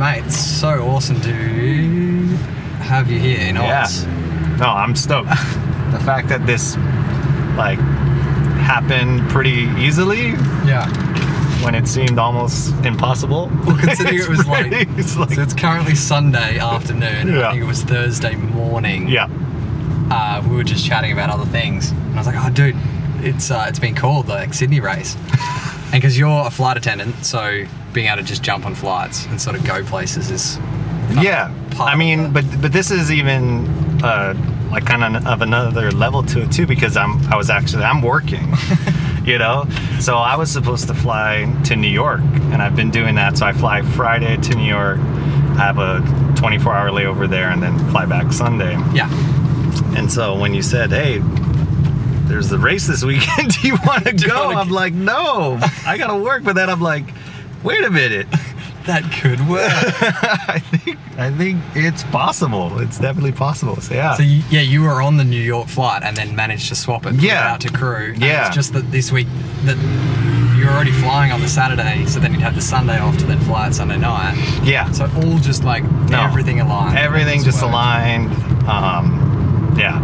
mate, it's so awesome to have you here in Yeah. Oz. No, I'm stoked. the fact that this like happened pretty easily Yeah. when it seemed almost impossible. Well, considering it was like, pretty- it's like- so it's currently Sunday afternoon. Yeah. I think it was Thursday morning. yeah, Uh, we were just chatting about other things, and I was like, "Oh, dude, it's uh, it's been called the like, Sydney race," and because you're a flight attendant, so being able to just jump on flights and sort of go places is yeah. I mean, but but this is even uh, like kind of of another level to it too because I'm I was actually I'm working. You know, so I was supposed to fly to New York, and I've been doing that. So I fly Friday to New York, I have a 24-hour layover there, and then fly back Sunday. yeah. And so when you said, "Hey, there's the race this weekend. Do you want to go?" I'm like, "No, I gotta work." But then I'm like, "Wait a minute. That could work. I think I think it's possible. It's definitely possible." So yeah, so you, yeah, you were on the New York flight and then managed to swap it Yeah. out to crew. Yeah. It's just that this week that you're already flying on the Saturday, so then you'd have the Sunday off to then fly out Sunday night. yeah, So all just like No. everything aligned. everything just worked. aligned. Um, yeah,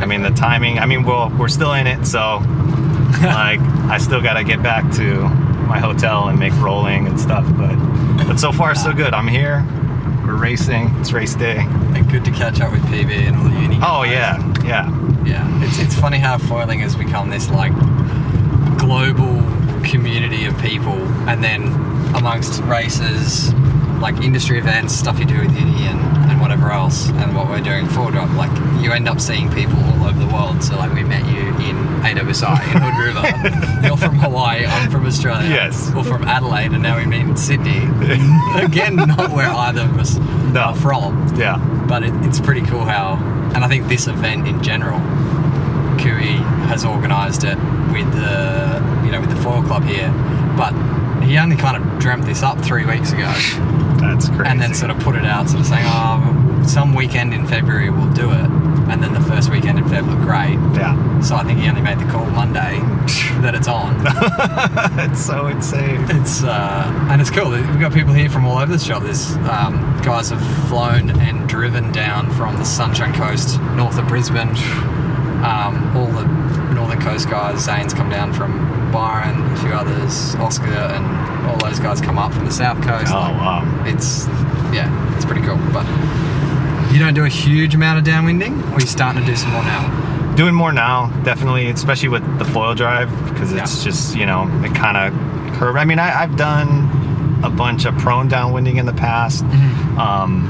I mean the timing. I mean, well, we're still in it, so like I still gotta get back to my hotel and make rolling and stuff. But but so far so good. I'm here. We're racing. It's race day. And good to catch up with PB and all the uni. Oh guys. yeah, yeah, Yeah, it's it's funny how foiling has become this like global community of people, and then amongst races, like industry events, stuff you do with uni, and, and whatever else, and what we're doing for drop, like you end up seeing people all over the world. So like we met you in AWSI in Hood River. You're from Hawaii, I'm from Australia. Yes. Or from Adelaide, and now we meet in Sydney. Again, not where either of us No. are from yeah, but it, it's pretty cool how, and I think this event in general, Kui has organised it with the, you know, with the foil club here, but he only kind of dreamt this up three weeks ago, that's crazy. and then sort of put it out, sort of saying, oh, some weekend in February we'll do it, and then the first weekend in Feb looked great. yeah, So I think he only made the call Monday that it's on. it's so insane. It's uh, and it's cool. We've got people here from all over the shop. There's um, guys have flown and driven down from the Sunshine Coast, north of Brisbane. Um, all the northern coast guys. Zane's come down from Byron, a few others, Oscar, and all those guys come up from the south coast. Oh Like, wow. It's yeah, it's pretty cool. But you don't do a huge amount of downwinding, or you starting to do some more now? Doing more now, definitely, especially with the foil drive, because it's Yeah. just you know it kind of curve. I mean, I, I've done a bunch of prone downwinding in the past, Mm-hmm. um,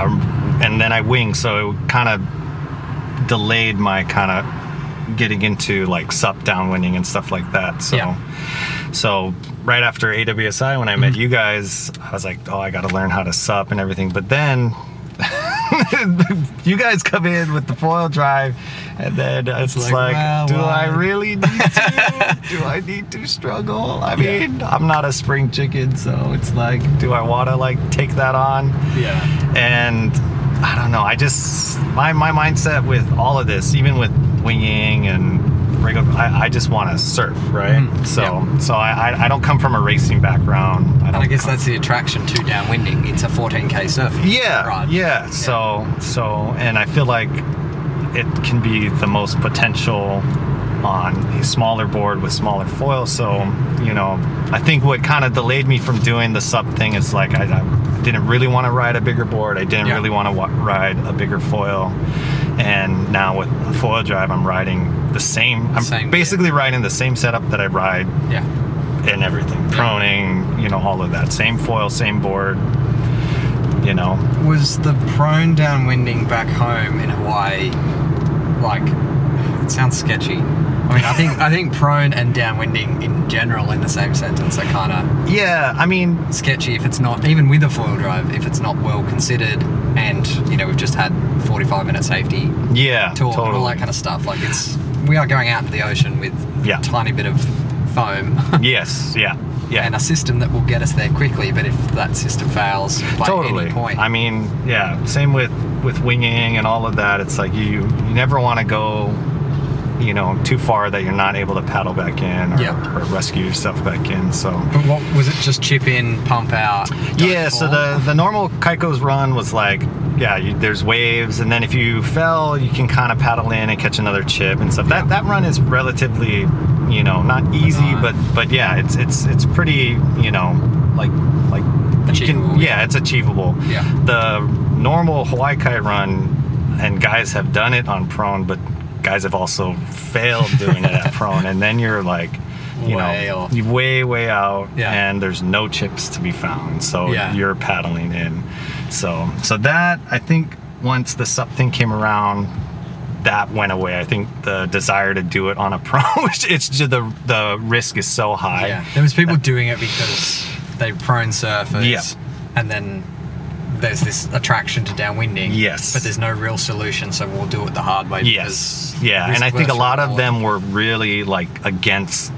um, and then I wing, so it kind of delayed my kind of getting into like sup downwinding and stuff like that. So, Yeah. so right after AWSI, when I Mm-hmm. met you guys, I was like, oh, I got to learn how to sup and everything. But then you guys come in with the foil drive, and then it's, like, like, well, do I really need to? do I need to struggle? I mean, I'm not a spring chicken, so it's like, do I want to like take that on? Yeah. and I don't know. I just my my mindset with all of this, even with winging and regular, I, I just want to surf, right? Mhm. So Yeah. so I, I don't come from a racing background. I And I guess that's the attraction to downwinding. It's a 14k surf. yeah ride. yeah. So so and I feel like it can be the most potential on a smaller board with smaller foil. So you know, I think what kind of delayed me from doing the sup thing is like I, I didn't really want to ride a bigger board. I didn't Yeah. really want to wa- ride a bigger foil. And now with a foil drive, I'm riding the same. I'm Same, basically riding the same setup that I ride Yeah. in everything, proning, you know, all of that. Same foil, same board. You know, Was the prone downwinding back home in Hawaii like it sounds sketchy. I mean I think I think prone and downwinding in general in the same sentence are kinda yeah. I mean, sketchy if it's not even with a foil drive, if it's not well considered and you know, we've just had forty five minute safety yeah, talk and all that kind of stuff. Like it's we are going out into the ocean with Yeah. a tiny bit of foam. Yes, yeah, yeah. and a system that will get us there quickly. But if that system fails by totally. any point, I mean, yeah. Same with with winging and all of that. It's like you you never want to go you know too far that you're not able to paddle back in or, Yeah. or rescue yourself back in. So But what was it? Just chip in, pump out. yeah, so the the normal Kaiko's run was like, yeah, you, there's waves, and then if you fell, you can kind of paddle in and catch another chip and stuff. That that run is relatively, you know, not easy, but but yeah, it's it's it's pretty, you know, like like you Achievable, can yeah, it's achievable. Yeah. The normal Hawaii Kai run, and guys have done it on prone, but guys have also failed doing it at prone, and then you're like. You Way know, off. way way out, Yeah. and there's no chips to be found. So Yeah. you're paddling in. So so that I think once the sup thing came around, that went away. I think the desire to do it on a pro, it's just the the risk is so high. Yeah, there was people doing it because they prone surfers. Yeah. And then there's this attraction to downwinding. Yes. But there's no real solution, so we'll do it the hard way. Yes. Yeah, and I think a lot of them were really like against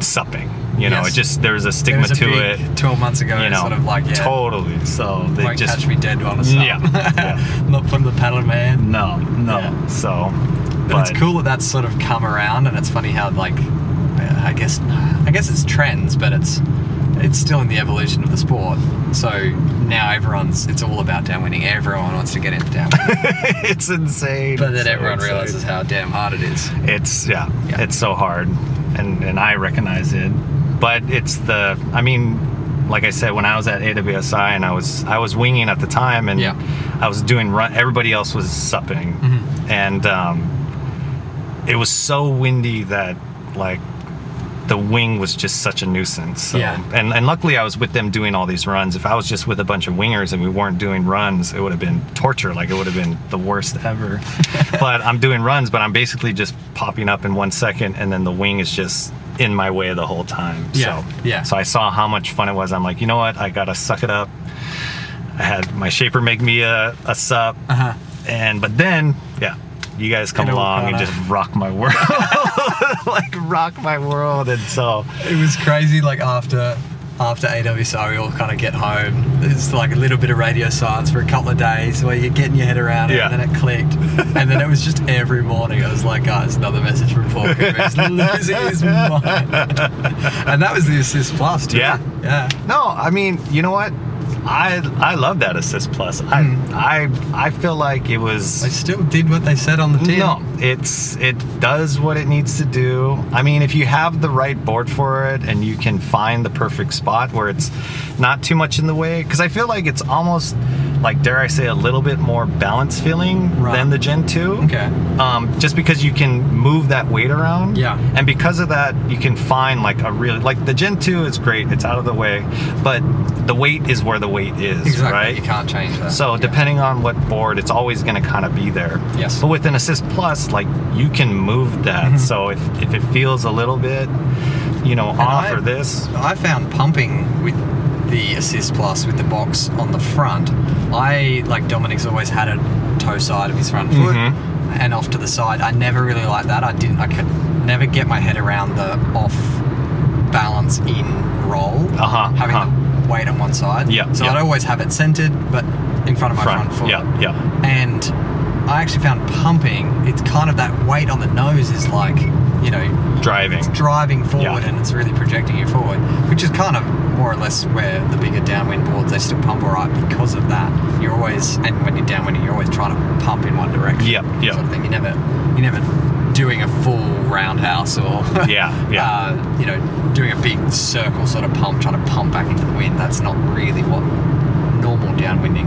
supping. You know, Yes. it just there's a stigma a to big, it. 12 months ago, You know, sort of like, yeah, totally. So they won't just catch me dead on a sup. Yeah, yeah. Not from the paddle man. no, no. Yeah. So, But, it's cool that that's sort of come around, and it's funny how like, I guess, I guess it's trends, but it's it's still in the evolution of the sport. So now everyone's it's all about downwinding. Everyone wants to get into downwinding, it's insane. but then So everyone insane. realizes how damn hard it is. it's yeah, Yeah. it's so hard and and i recognize it but it's the i mean like i said when i was at awsi and i was i was winging at the time and Yeah. i was doing run everybody else was supping Mhm. and um it was so windy that like the wing was just such a nuisance. So, Yeah. And and luckily I was with them doing all these runs. If I was just with a bunch of wingers and we weren't doing runs, it would have been torture. Like it would have been the worst ever. but I'm doing runs, but I'm basically just popping up in one second and then the wing is just in my way the whole time. Yeah, So yeah. So I saw how much fun it was. I'm like, you know what? I gotta suck it up. I had my shaper make me a, a sup. Uh huh. And but then, yeah, you guys come along and just rock my world, like rock my world, and so It was crazy. Like after after AWSI, we all kind of get home. There's like a little bit of radio science for a couple of days where you're getting your head around it, Yeah. and then it clicked, and then it was just every morning. I was like, oh, guys, another message from Paul Cooper. He's losing his mind, and that was the assist plus. Too. Yeah. yeah. no, I mean, you know what? I I love that assist plus. I Mm. I I feel like it was. They still did what they said on the team. No, it's it does what it needs to do. I mean, if you have the right board for it and you can find the perfect spot where it's not too much in the way, because I feel like it's almost like dare I say a little bit more balance feeling Right. than the Gen two. Okay. Um, just because you can move that weight around. Yeah. And because of that, you can find like a really like the Gen two is great. It's out of the way, but the weight is where the weight is. Exactly. Right. You can't change that. So Yeah. depending on what board, it's always going to kind of be there. Yes. But with an Assist Plus, like you can move that. Mhm. So if, if it feels a little bit, you know, off I- or this, I found pumping with the Assist Plus with the box on the front. I like Dominic's always had a toe side of his front foot Mhm. and off to the side. I never really liked that. I didn't. I could never get my head around the off balance in roll. Uh-huh, Having uh-huh. the weight on one side. Yeah, So yeah. I'd always have it centered, but in front of my front, front, foot. yeah, yeah. And I actually found pumping. It's kind of that weight on the nose is like, you know, driving. it's driving forward Yeah. and it's really projecting you forward, which is kind of more or less where the bigger downwind boards they still pump all right because of that. You're always and when you're downwinding, you're always trying to pump in one direction. Yep, yeah Sort of thing. You never, you never doing a full roundhouse or Yeah, yeah. uh, you know, doing a big circle sort of pump, trying to pump back into the wind. That's not really what normal downwinding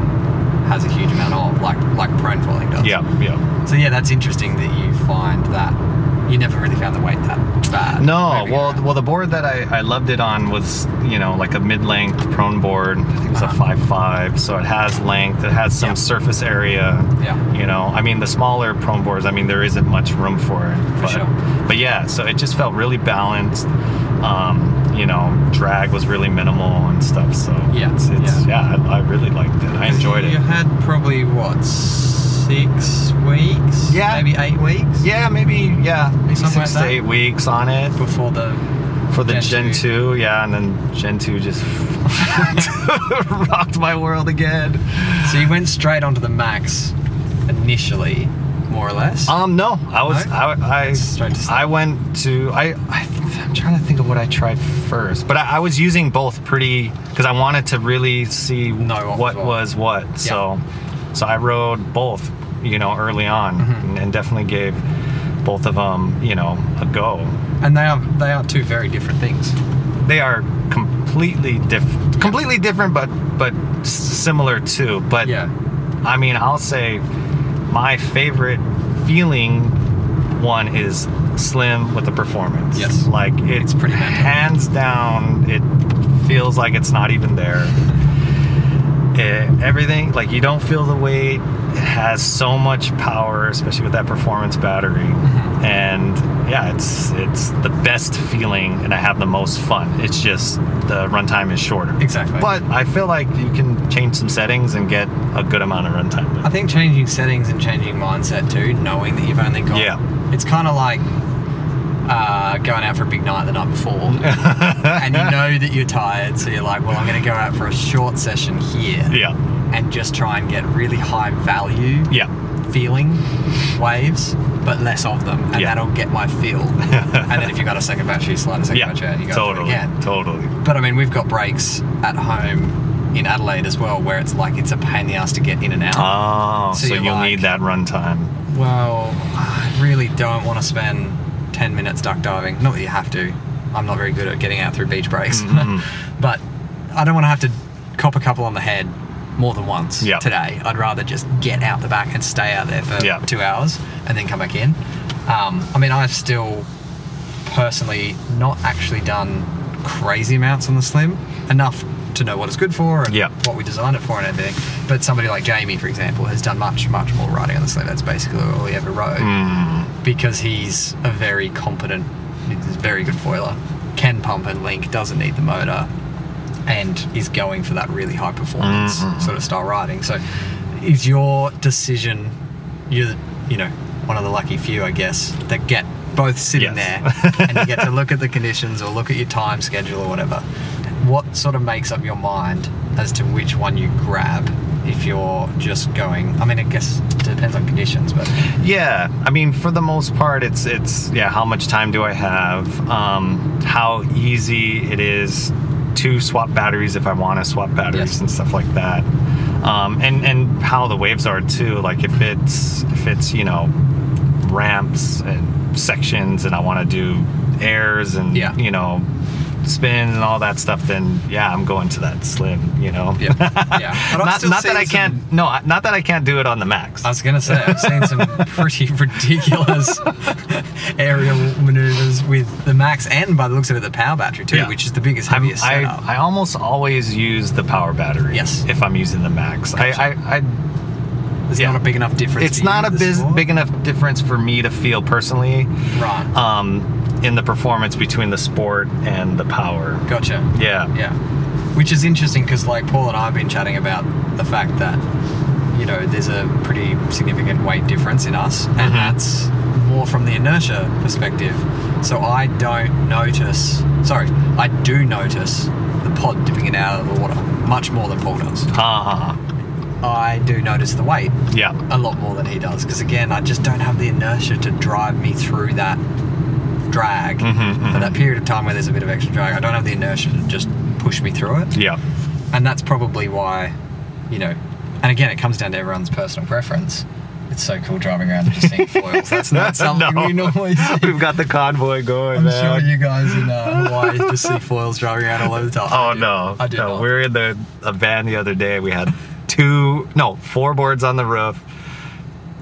has a huge amount of, like like prone falling does. Yeah, yeah. So yeah, that's interesting that you find that you never really found the weight that bad. No, well, well, the board that I, I loved it on was you know like a mid-length prone board. I think it was a Uh-huh. five five, so it has length. It has some Yeah. surface area. Yeah. You know, I mean the smaller prone boards. I mean there isn't much room for it. For but, sure. But yeah, so it just felt really balanced. Um, you know, drag was really minimal and stuff. So Yeah, it's, it's yeah, I, I really liked it. I enjoyed You it. You had probably what six weeks? Yeah. maybe eight weeks. Yeah, maybe yeah, maybe Something six like to eight weeks on it. before the for the Gen Gen, 2. yeah, and then Gen 2 just rocked my world again. so you went straight onto the max initially. more or less. Um, no, I was No? I I, Straight to. I went to I, I I'm trying to think of what I tried first, but I, I was using both pretty because I wanted to really see Know what what was what. was what. So so I rode both, you know, early on, Mm-hmm. and, definitely gave both of them, you know, a go. and they are they are two very different things. They are completely different, completely different, but but similar too. But Yeah. I mean, I'll say my favorite feeling one is Slim with the performance. Yes. Like it's, It's pretty hands down. It feels like it's not even there. Eh, everything like you don't feel the weight. It has so much power, especially with that performance battery. Mm-hmm. And yeah, it's it's the best feeling, and I have the most fun. It's just the runtime is shorter. Exactly. But I feel like you can change some settings and get a good amount of runtime. I think changing settings and changing mindset too, knowing that you've only got. Yeah. It's kind of like uh, going out for a big night the night before, and you know that you're tired, so you're like, well, I'm going to go out for a short session here, Yeah. and just try and get really high value Yeah. feeling waves, but less of them, and Yeah. that'll get my feel. and then if you've got a second battery, slide a second Yeah. battery out, you go Totally. again. Totally. But I mean, we've got breaks at home in Adelaide as well, where it's like it's a pain in the ass to get in and out. Oh, So so, you'll like- need that runtime. Well, I really don't want to spend 10 minutes duck diving. Not that you have to. I'm not very good at getting out through beach breaks. Mhm. but I don't want to have to cop a couple on the head more than once Yep. today. I'd rather just get out the back and stay out there for Yep. two hours and then come back in. Um, I mean, I've still personally not actually done crazy amounts on the slim, enough to know what it's good for and Yep. what we designed it for and everything. But somebody like Jamie, for example, has done much, much more riding on the slim. That's basically all he ever rode Mm. because he's a very competent, he's a very good foiler, can pump and link, doesn't need the motor, and is going for that really high performance Mhm. sort of style riding. So, is your decision, you're, you know, one of the lucky few, I guess, that get both sitting Yes. there and you get to look at the conditions or look at your time schedule or whatever. What sort of makes up your mind as to which one you grab if you're just going? I mean, I guess it depends on conditions, but Yeah, I mean, for the most part, it's it's yeah. How much time do I have? Um, how easy it is to swap batteries if I want to swap batteries Yes. and stuff like that. Um, and and how the waves are too. Like if it's if it's you know ramps and sections, and I want to do airs and Yeah. you know spin and all that stuff, then yeah, I'm going to that slim. You know. Yeah, yeah. Not not that I can't. No, not that I can't do it on the max. I was gonna say I've seen some pretty ridiculous aerial maneuvers with the Max and by the looks of it the power battery too, Yeah. which is the biggest heaviest I, setup. I almost always use the power battery. Yes. If I'm using the max, Gotcha. I, I, I There's yeah. not a big enough difference. it's not a biz, big enough difference for me to feel personally right. um, in the performance between the sport and the power. Gotcha. Yeah. Yeah. Which is interesting because like Paul and I have been chatting about the fact that you know there's a pretty significant weight difference in us, and Mhm. that's more from the inertia perspective. So I don't notice. Sorry, I do notice the pod dipping it out of the water much more than Paul does. Uh-huh. I do notice the weight Yeah. a lot more than he does because again I just don't have the inertia to drive me through that drag Mhm, for mhm. that period of time where there's a bit of extra drag I don't have the inertia to just push me through it Yeah. and that's probably why you know and again it comes down to everyone's personal preference it's so cool driving around and just seeing foils that's not something No. we normally see We've got the convoy going, I'm man. sure you guys in uh, Hawaii just see foils driving around all over the time Oh I no! I do no, not. we were in the a van the other day. We had two, no, four boards on the roof,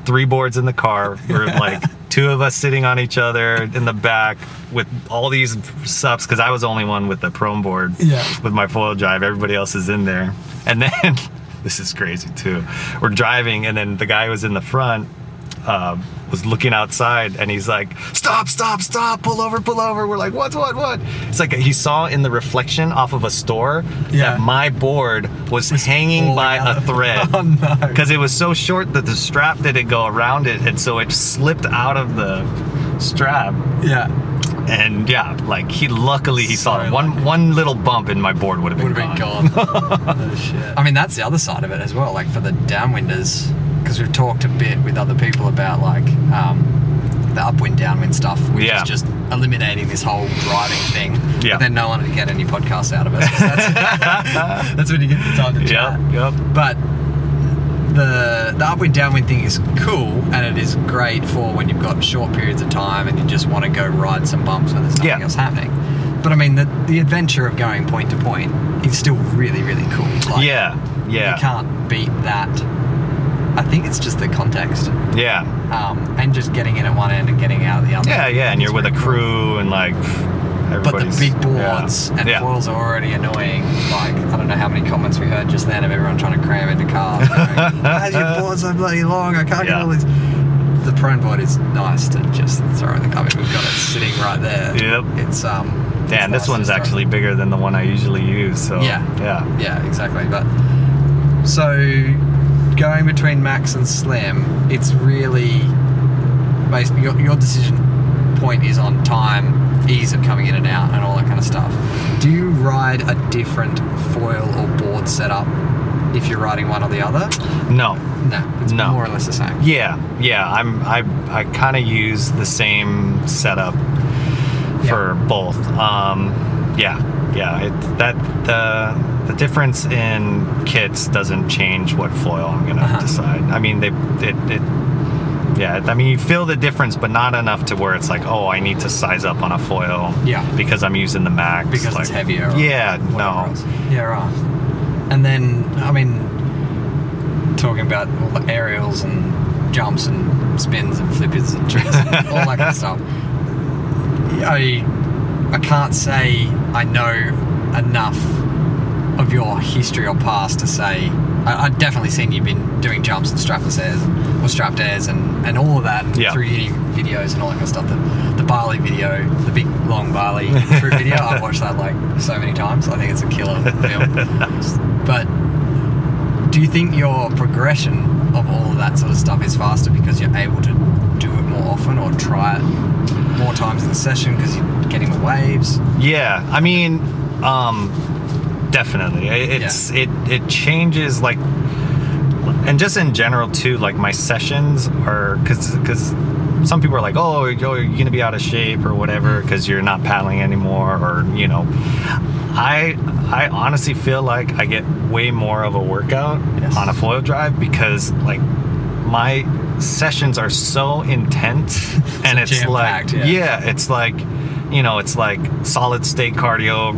three boards in the car. We're like two of us sitting on each other in the back with all these sups because I was the only one with the prone board. Yeah. With my foil drive, everybody else is in there, and then this is crazy too. We're driving, and then the guy was in the front. Um, was looking outside and he's like, "Stop! Stop! Stop! Pull over! Pull over!" We're like, "What? What? What?" It's like he saw in the reflection off of a store Yeah. that my board was, hanging by out a thread Oh, no. because it was so short that the strap didn't go around it, and so it slipped out of the strap. yeah And yeah, like he luckily he saw. One lucky. one little bump in my board would have been, been gone. gone. oh, shit. I mean, that's the other side of it as well. Like for the downwinders, because we've talked a bit with other people about like um, the upwind downwind stuff, which Yeah. is just eliminating this whole driving thing. Yeah. But then no one would get any podcasts out of us. That's, that's when you get the time to chat. Yep. But the the upwind downwind thing is cool and it is great for when you've got short periods of time and you just want to go ride some bumps when there's nothing Yeah. else happening. But I mean, the, the adventure of going point to point is still really, really cool. Like, yeah. Yeah. You can't beat that. I think it's just the context Yeah. um, and just getting in at one end and getting out at the other. Yeah. Yeah. And you're with a crew and like. But the big yeah. boards and yeah. foils are already annoying. Like I don't know how many comments we heard just then of everyone trying to cram into cars. Is your board so bloody long? I can't Yeah. get all these. The prone board is nice to just throw in the car. We've got it sitting right there. Yep. It's um. it's Yeah, nice this one's actually bigger than the one I usually use. So Yeah. yeah, Yeah, exactly. But so going between max and slim, it's really basically your, your decision point is on time, ease of coming in and out, and all that kind of stuff. Do you ride a different foil or board setup if you're riding one or the other? no, No, it's No. more or less the same. yeah, yeah. I'm I I kind of use the same setup for both. Um, yeah, yeah. It that the the difference in kits doesn't change what foil I'm gonna Uh-huh. decide. I mean, they it it. Yeah, I mean, you feel the difference, but not enough to where it's like, oh, I need to size up on a foil Yeah. because I'm using the max. Because like, it's heavier. Yeah, no. else. Yeah, right. And then, I mean, talking about all the aerials and jumps and spins and flippers and tricks and all that kind of stuff. I, I can't say I know enough of your history or past to say. I, I've definitely seen you've been doing jumps and strapless airs or strapped airs and, and all of that Yeah. through your videos and all that kind of stuff. The, the Bali video, the big long Bali through video, I've watched that like so many times. I think it's a killer film. But do you think your progression of all of that sort of stuff is faster because you're able to do it more often or try it more times in the session because you're getting the waves? Yeah, I mean, um, definitely. It- It's it it changes like, and just in general too. Like my sessions are because because some people are like, oh, you're, you're gonna be out of shape or whatever because you're not paddling anymore, or you know. I I honestly feel like I get way more of a workout Yes. on a foil drive because like my sessions are so intense and So it's like yeah. yeah it's like you know it's like solid state cardio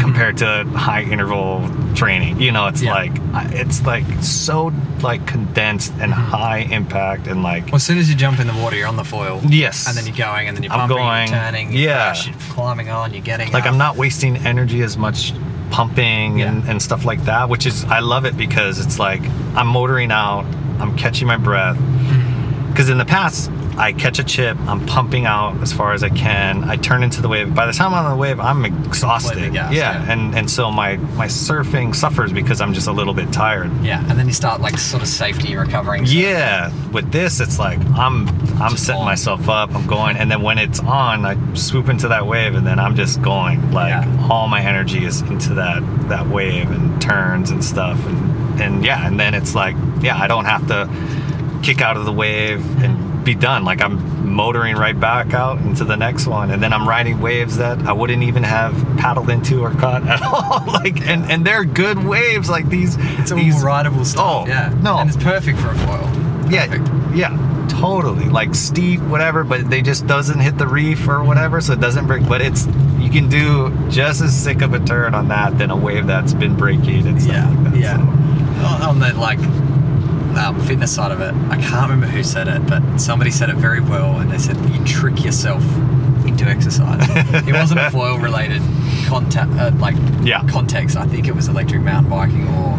compared to high interval training you know it's Yeah. like it's like so like condensed and Mm-hmm. high impact and like Well, as soon as you jump in the water, you're on the foil. Yes. And then you're going, and then you're I'm going, you're turning, you yeah. crash, you're climbing on, you're getting like up. i'm not wasting energy as much pumping and, Yeah. and stuff like that which is i love it because it's like i'm motoring out i'm catching my breath Mm-hmm. because in the past i catch a chip i'm pumping out as far as i can i turn into the wave by the time i'm on the wave i'm exhausted gassed, yeah. yeah. and and so my my surfing suffers because i'm just a little bit tired Yeah, and then you start like sort of safety recovering. yeah with this it's like i'm i'm Just setting on. myself up i'm going and then when it's on i swoop into that wave and then i'm just going like Yeah. all my energy is into that that wave and turns and stuff and and yeah and then it's like yeah i don't have to kick out of the wave and be done like i'm motoring right back out into the next one and then i'm riding waves that i wouldn't even have paddled into or caught at all like and and they're good waves like these It's all these rideable stuff. Oh, yeah. no. And it's perfect for a foil. yeah, Perfect. yeah, totally. Like steep, whatever, but they just doesn't hit the reef or whatever, so it doesn't break. But it's you can do just as sick of a turn on that than a wave that's been breaking and stuff Yeah, like that. yeah. so. On- the like um, fitness side of it, I can't remember who said it, but somebody said it very well, and they said you trick yourself into exercise. it wasn't a foil related contact, uh, like Yeah. context. I think it was electric mountain biking or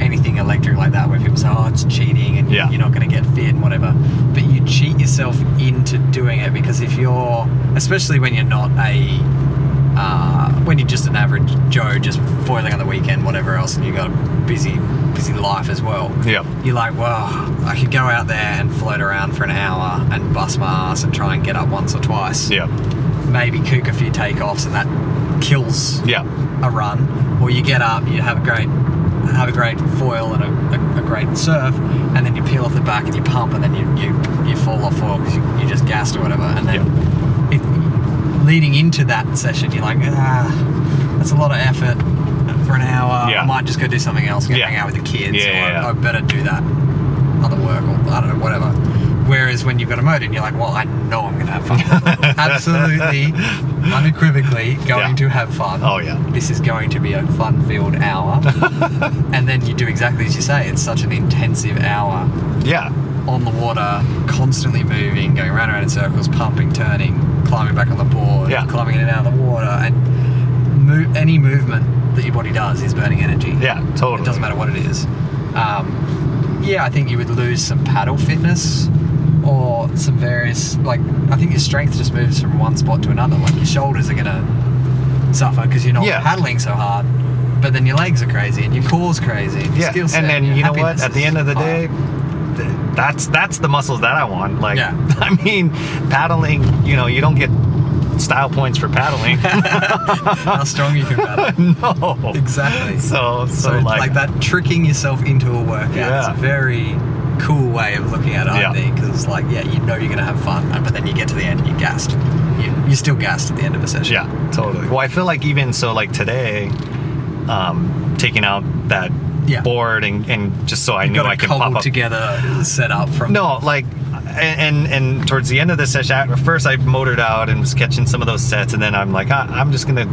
anything electric like that, where people say, "Oh, it's cheating," and Yeah. you're not going to get fit and whatever. But you cheat yourself into doing it because if you're, especially when you're not a uh, when you're just an average Joe, just foiling on the weekend, whatever else, and you've got a busy, busy life as well. Yeah. You're like, well, I could go out there and float around for an hour and bust my ass and try and get up once or twice. Yeah. Maybe kook a few takeoffs, and that kills Yeah. a run. Or you get up, you have a great, have a great foil and a, a, a great surf, and then you peel off the back and you pump, and then you you, you fall off foil because you, you just gassed or whatever, and then it, leading into that session, you're like, ah, that's a lot of effort for an hour. Yeah. I might just go do something else, go Yeah. hang out with the kids, Yeah, or yeah, yeah. I better do that other work, or I don't know, whatever. Whereas when you've got a motor and you're like, well, I know I'm going to have fun. Absolutely, unequivocally going Yeah. to have fun. Oh, yeah. This is going to be a fun-filled hour. and then you do exactly as you say. It's such an intensive hour Yeah. on the water, constantly moving, going around and around in circles, pumping, turning, climbing back on the board, Yeah. climbing in and out of the water, and any movement that your body does is burning energy. Yeah. Totally. It doesn't matter what it is. Um, yeah, I think you would lose some paddle fitness or some various, like, I think your strength just moves from one spot to another. Like, your shoulders are going to suffer because you're not Yeah. paddling so hard. But then your legs are crazy and your core's crazy. And Yeah. And then you know what? At the end of the day, that's that's the muscles that I want. Like, Yeah. I mean, paddling. You know, you don't get style points for paddling. how strong you can paddle. no. Exactly. So, so, So, like, like, that tricking yourself into a workout Yeah. is a very cool way of looking at it, Yeah. I think, because like, yeah, you know you're going to have fun, but then you get to the end and you're gassed. You, you're still gassed at the end of a session. Yeah, totally. Well, I feel like even so, like today, um, taking out that Yeah. board and, and just so I You've knew I could pop up. together set up from. No, like, and, and and towards the end of the session, at first I motored out and was catching some of those sets, and then I'm like, I'm just gonna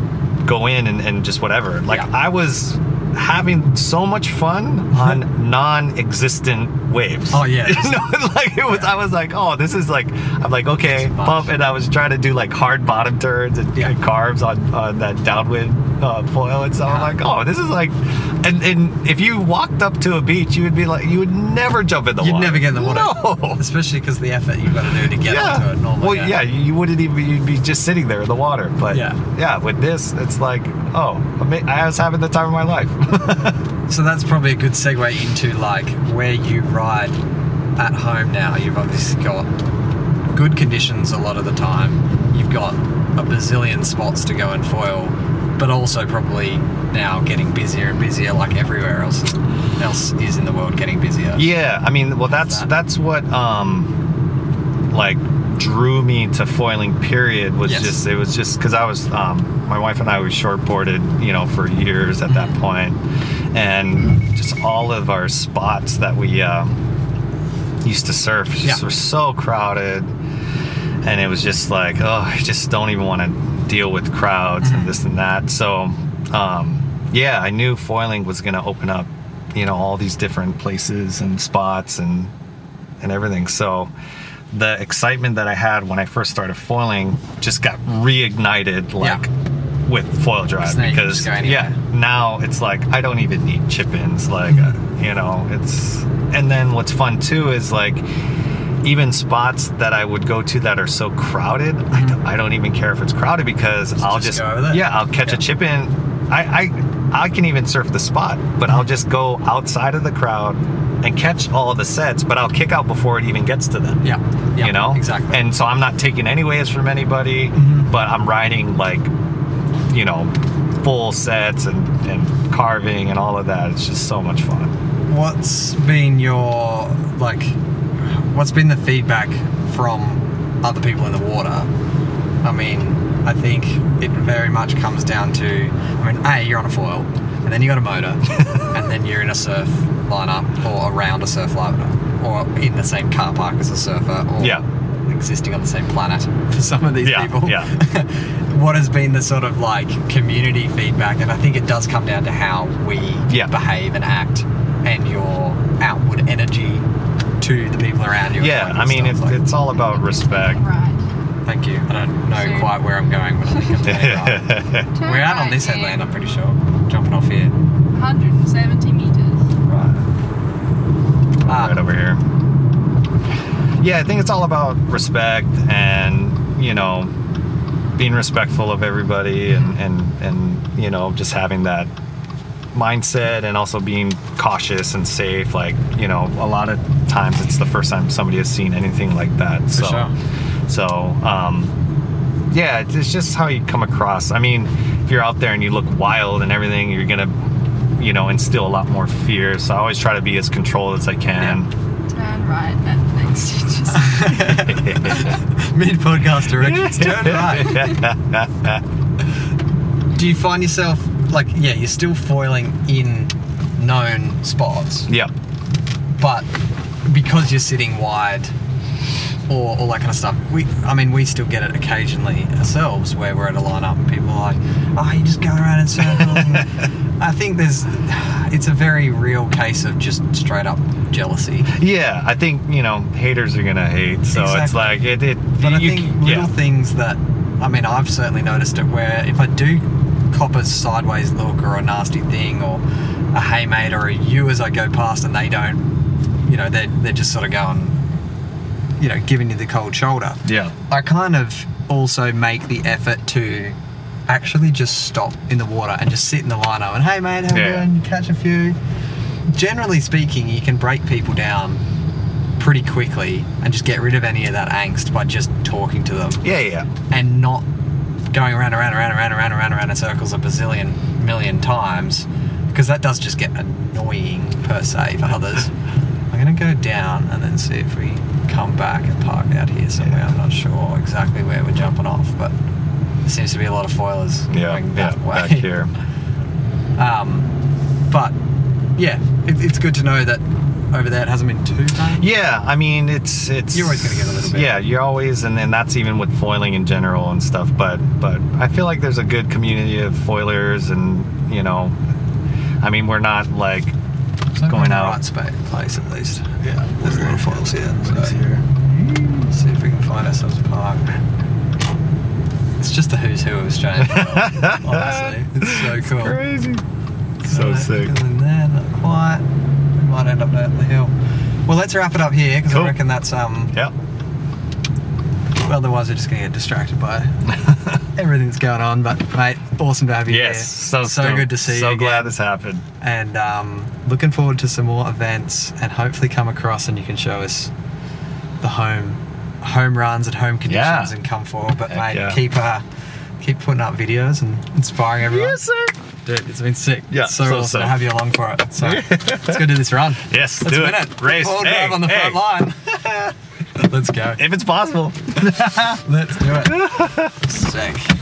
go in and, and just whatever. Like, Yeah. I was having so much fun on non-existent waves. Oh, yeah. you know, like it was. I was like, oh, this is like. I'm like, okay, pump, and I was trying to do like hard bottom turns and, Yeah. and carbs on on that downwind uh, foil, and so I'm like, oh, this is like. And, and if you walked up to a beach, you would be like, you would never jump in the water. You'd water. never get in the water. No. Especially because the effort you've got to do to get onto it normally. Well, yeah, you wouldn't even you'd be just sitting there in the water. But Yeah. yeah, with this, it's like, oh, I was having the time of my life. So that's probably a good segue into like where you ride at home now. You've obviously got good conditions a lot of the time. You've got a bazillion spots to go and foil, but also probably now getting busier and busier like everywhere else else is in the world getting busier. yeah, I mean, well, that's that? that's what um, like drew me to foiling. Period was Yes. just it was just because I was um, my wife and I was shortboarded, you know, for years at that point, and just all of our spots that we um, used to surf just Yeah. were so crowded. and it was just like oh i just don't even want to deal with crowds Mm-hmm. and this and that so um, yeah i knew foiling was going to open up you know all these different places and spots and and everything so the excitement that i had when i first started foiling just got reignited like with foil drive So now you can because just go anywhere. yeah now it's like i don't even need chip ins like Mm-hmm. uh, you know it's and then what's fun too is like even spots that I would go to that are so crowded, I, don't, I don't even care if it's crowded because I'll Mm-hmm. just just, go over there. yeah, I'll catch Yeah. a chip in. I, I I can even surf the spot, but I'll just go outside of the crowd and catch all the sets, but I'll kick out before it even gets to them. Yeah. yeah you know exactly. and so i'm not taking any waves from anybody Mhm. but i'm riding like you know full sets and, and carving and all of that it's just so much fun what's been your like? What's been the feedback from other people in the water? I mean, I think it very much comes down to. I mean, a you're on a foil, and then you got a motor, and then you're in a surf lineup or around a surf lineup, or in the same car park as a surfer, or Yeah. existing on the same planet for some of these Yeah, people. yeah. what has been the sort of like community feedback? And I think it does come down to how we Yeah. behave and act, and your outward energy to the people around you. yeah i mean it's, Like, it's all about respect Right. Thank you. I don't know So- quite where I'm going, but I think I'm turning right. We're out on this here. headland, I'm pretty sure. Jumping off here. 170 meters. Right. Ah, right over here yeah i think it's all about respect and you know being respectful of everybody and and and you know just having that mindset and also being cautious and safe like you know a lot of times it's the first time somebody has seen anything like that For so sure. so um yeah it's just how you come across i mean if you're out there and you look wild and everything you're gonna you know, instill a lot more fear. So I always try to be as controlled as I can. Turn right at next stitches. Mid podcast directions, turn right. Do you find yourself like yeah, you're still foiling in known spots, yeah. but because you're sitting wide or all that kind of stuff, we I mean we still get it occasionally ourselves where we're at a lineup and people are like, oh, you just go around in circles. and I think there's it's a very real case of just straight up jealousy. Yeah, I think you know haters are gonna hate, so it's like it. it But I think c- little yeah. things that, I mean, I've certainly noticed it where if I do cop a sideways look or a nasty thing or a hey mate or a you as I go past and they don't, you know, they're, they're just sort of going, you know, giving you the cold shoulder. Yeah, I kind of also make the effort to actually just stop in the water and just sit in the lineup and hey mate, how are you doing? Catch a few. Generally speaking, you can break people down pretty quickly and just get rid of any of that angst by just talking to them yeah, yeah. and not going around, around, around, around, around, around, around in circles a bazillion million times because that does just get annoying per se for others. I'm gonna go down and then see if we come back and park out here somewhere. Yeah. I'm not sure exactly where we're jumping off, but there seems to be a lot of foilers Yeah, going yeah, that way. back here. Um, but yeah, it, it's good to know that over there it hasn't been too bad. Yeah, I mean it's it's You're always gonna get a little bit. Yeah, you're always, and then that's even with foiling in general and stuff. But but I feel like there's a good community of foilers, and you know, I mean we're not like So going out. right space, place at least. Yeah, there's a lot of foils here. So let's see if we can find ourselves a park. It's just the who's who of Australian foil, honestly. It's so cool. Crazy. So sick. Not quite. Might end up down the hill. Well, let's wrap it up here because Cool. I reckon that's um. Yep. Otherwise, we're just gonna get distracted by everything that's going on. But mate, awesome to have you Yes. here. So so good to see So you. glad again. this happened. and um, looking forward to some more events and hopefully come across and you can show us the home home runs and home conditions Yeah. and come forward. But Heck mate, yeah. keep uh, keep putting up videos and inspiring everyone. Yes, sir. Dude, it's been sick. Yeah, It's so, so awesome to have you along for it. So let's go do this run. Yes, Let's do win it. it. Race. Forward Hey, drive on the hey. front line. let's go. If it's possible. Let's do it. Sick.